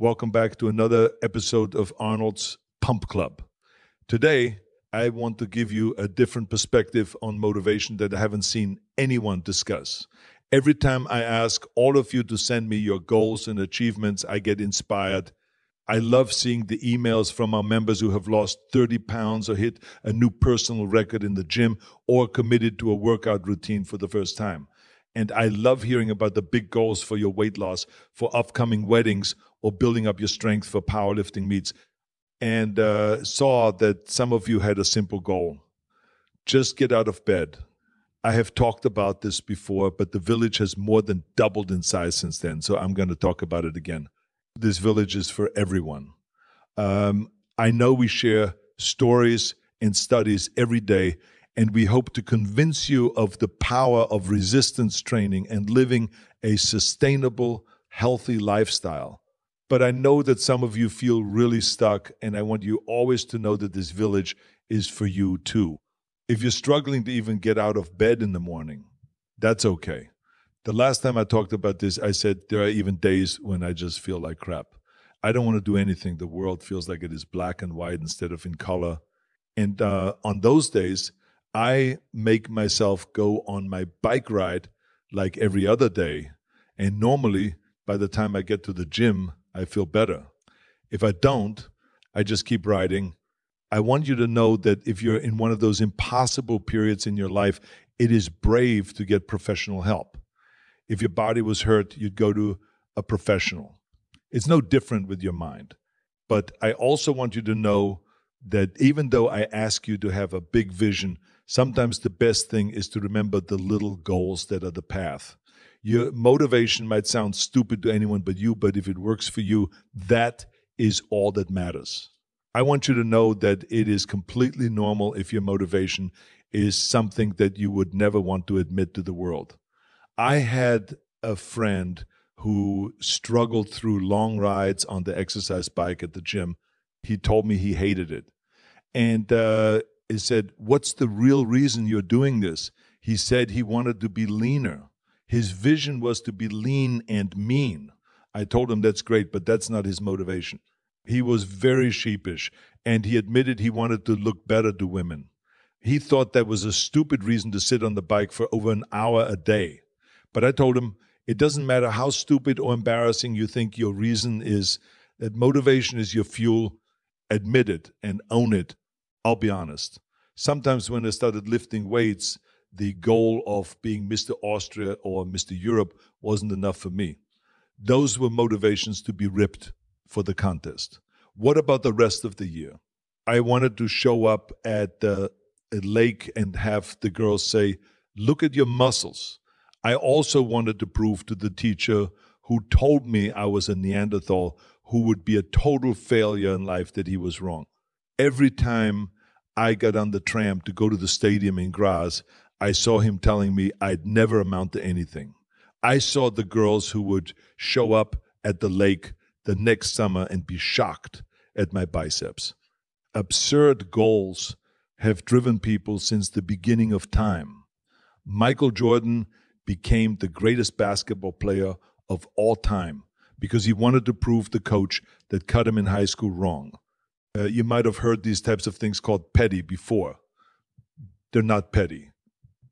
Welcome back to another episode of Arnold's Pump Club. Today, I want to give you a different perspective on motivation that I haven't seen anyone discuss. Every time I ask all of you to send me your goals and achievements, I get inspired. I love seeing the emails from our members who have lost 30 pounds or hit a new personal record in the gym or committed to a workout routine for the first time. And I love hearing about the big goals for your weight loss, for upcoming weddings, or building up your strength for powerlifting meets. And uh, saw that some of you had a simple goal just get out of bed. I have talked about this before, but the village has more than doubled in size since then. So I'm going to talk about it again. This village is for everyone. Um, I know we share stories and studies every day and we hope to convince you of the power of resistance training and living a sustainable, healthy lifestyle. But I know that some of you feel really stuck, and I want you always to know that this village is for you too. If you're struggling to even get out of bed in the morning, that's okay. The last time I talked about this, I said there are even days when I just feel like crap. I don't want to do anything. The world feels like it is black and white instead of in color. And uh, on those days, I make myself go on my bike ride like every other day. And normally, by the time I get to the gym, I feel better. If I don't, I just keep riding. I want you to know that if you're in one of those impossible periods in your life, it is brave to get professional help. If your body was hurt, you'd go to a professional. It's no different with your mind. But I also want you to know that even though I ask you to have a big vision, sometimes the best thing is to remember the little goals that are the path. Your motivation might sound stupid to anyone but you, but if it works for you, that is all that matters. I want you to know that it is completely normal if your motivation is something that you would never want to admit to the world. I had a friend who struggled through long rides on the exercise bike at the gym. He told me he hated it. And uh, he said, What's the real reason you're doing this? He said he wanted to be leaner. His vision was to be lean and mean. I told him that's great, but that's not his motivation. He was very sheepish and he admitted he wanted to look better to women. He thought that was a stupid reason to sit on the bike for over an hour a day. But I told him it doesn't matter how stupid or embarrassing you think your reason is, that motivation is your fuel. Admit it and own it I'll be honest. Sometimes when I started lifting weights, the goal of being Mr. Austria or Mr. Europe wasn't enough for me. Those were motivations to be ripped for the contest. What about the rest of the year? I wanted to show up at a lake and have the girls say, Look at your muscles. I also wanted to prove to the teacher who told me I was a Neanderthal, who would be a total failure in life, that he was wrong. Every time I got on the tram to go to the stadium in Graz, I saw him telling me I'd never amount to anything. I saw the girls who would show up at the lake the next summer and be shocked at my biceps. Absurd goals have driven people since the beginning of time. Michael Jordan became the greatest basketball player of all time because he wanted to prove the coach that cut him in high school wrong. Uh, you might have heard these types of things called petty before. They're not petty,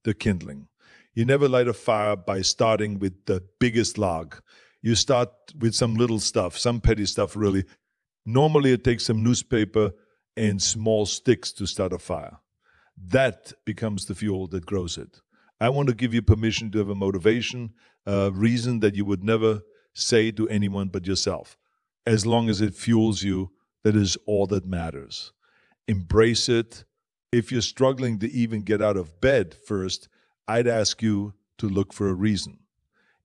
they're kindling. You never light a fire by starting with the biggest log. You start with some little stuff, some petty stuff, really. Normally, it takes some newspaper and small sticks to start a fire. That becomes the fuel that grows it. I want to give you permission to have a motivation, a reason that you would never say to anyone but yourself, as long as it fuels you that is all that matters. Embrace it. If you're struggling to even get out of bed first, I'd ask you to look for a reason.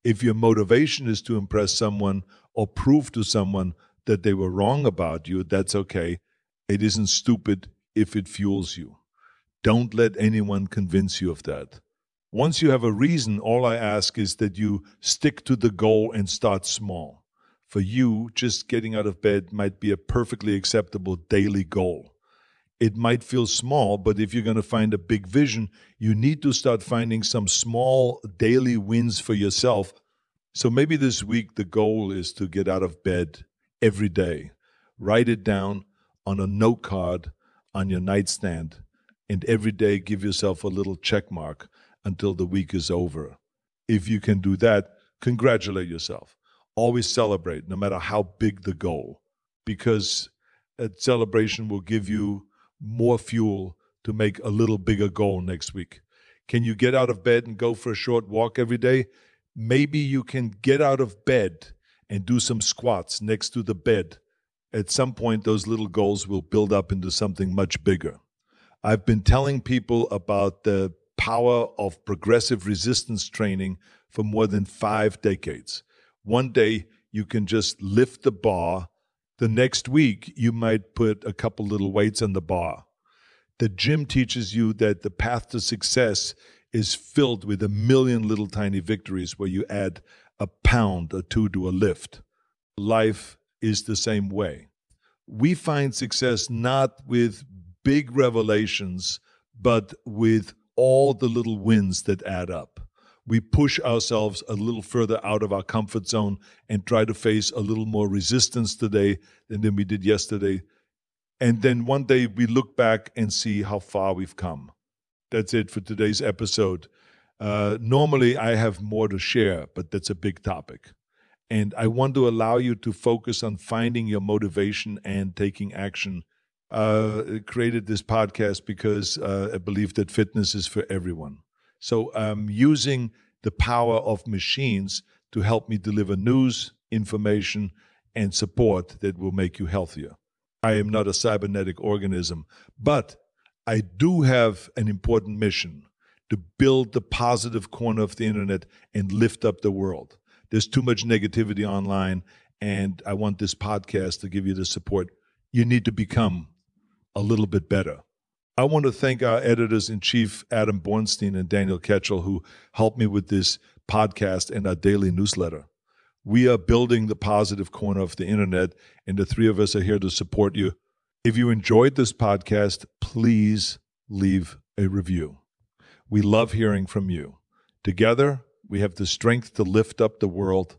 If your motivation is to impress someone or prove to someone that they were wrong about you, that's okay. It isn't stupid if it fuels you. Don't let anyone convince you of that. Once you have a reason, all I ask is that you stick to the goal and start small for you, just getting out of bed might be a perfectly acceptable daily goal. It might feel small, but if you're going to find a big vision, you need to start finding some small daily wins for yourself. So maybe this week the goal is to get out of bed every day. Write it down on a note card on your nightstand, and every day give yourself a little check mark until the week is over. If you can do that, congratulate yourself. Always celebrate, no matter how big the goal, because a celebration will give you more fuel to make a little bigger goal next week. Can you get out of bed and go for a short walk every day? Maybe you can get out of bed and do some squats next to the bed. At some point, those little goals will build up into something much bigger. I've been telling people about the power of progressive resistance training for more than five decades. One day, you can just lift the bar. The next week, you might put a couple little weights on the bar. The gym teaches you that the path to success is filled with a million little tiny victories where you add a pound or two to a lift. Life is the same way. We find success not with big revelations, but with all the little wins that add up. We push ourselves a little further out of our comfort zone and try to face a little more resistance today than we did yesterday. And then one day we look back and see how far we've come. That's it for today's episode. Uh, normally, I have more to share, but that's a big topic. And I want to allow you to focus on finding your motivation and taking action. Uh, created this podcast because uh, I believe that fitness is for everyone. So I'm using the power of machines to help me deliver news, information, and support that will make you healthier. I am not a cybernetic organism, but I do have an important mission to build the positive corner of the internet and lift up the world. There's too much negativity online, and I want this podcast to give you the support you need to become a little bit better. I want to thank our editors in chief, Adam Bornstein and Daniel Ketchell, who helped me with this podcast and our daily newsletter. We are building the positive corner of the internet, and the three of us are here to support you. If you enjoyed this podcast, please leave a review. We love hearing from you. Together, we have the strength to lift up the world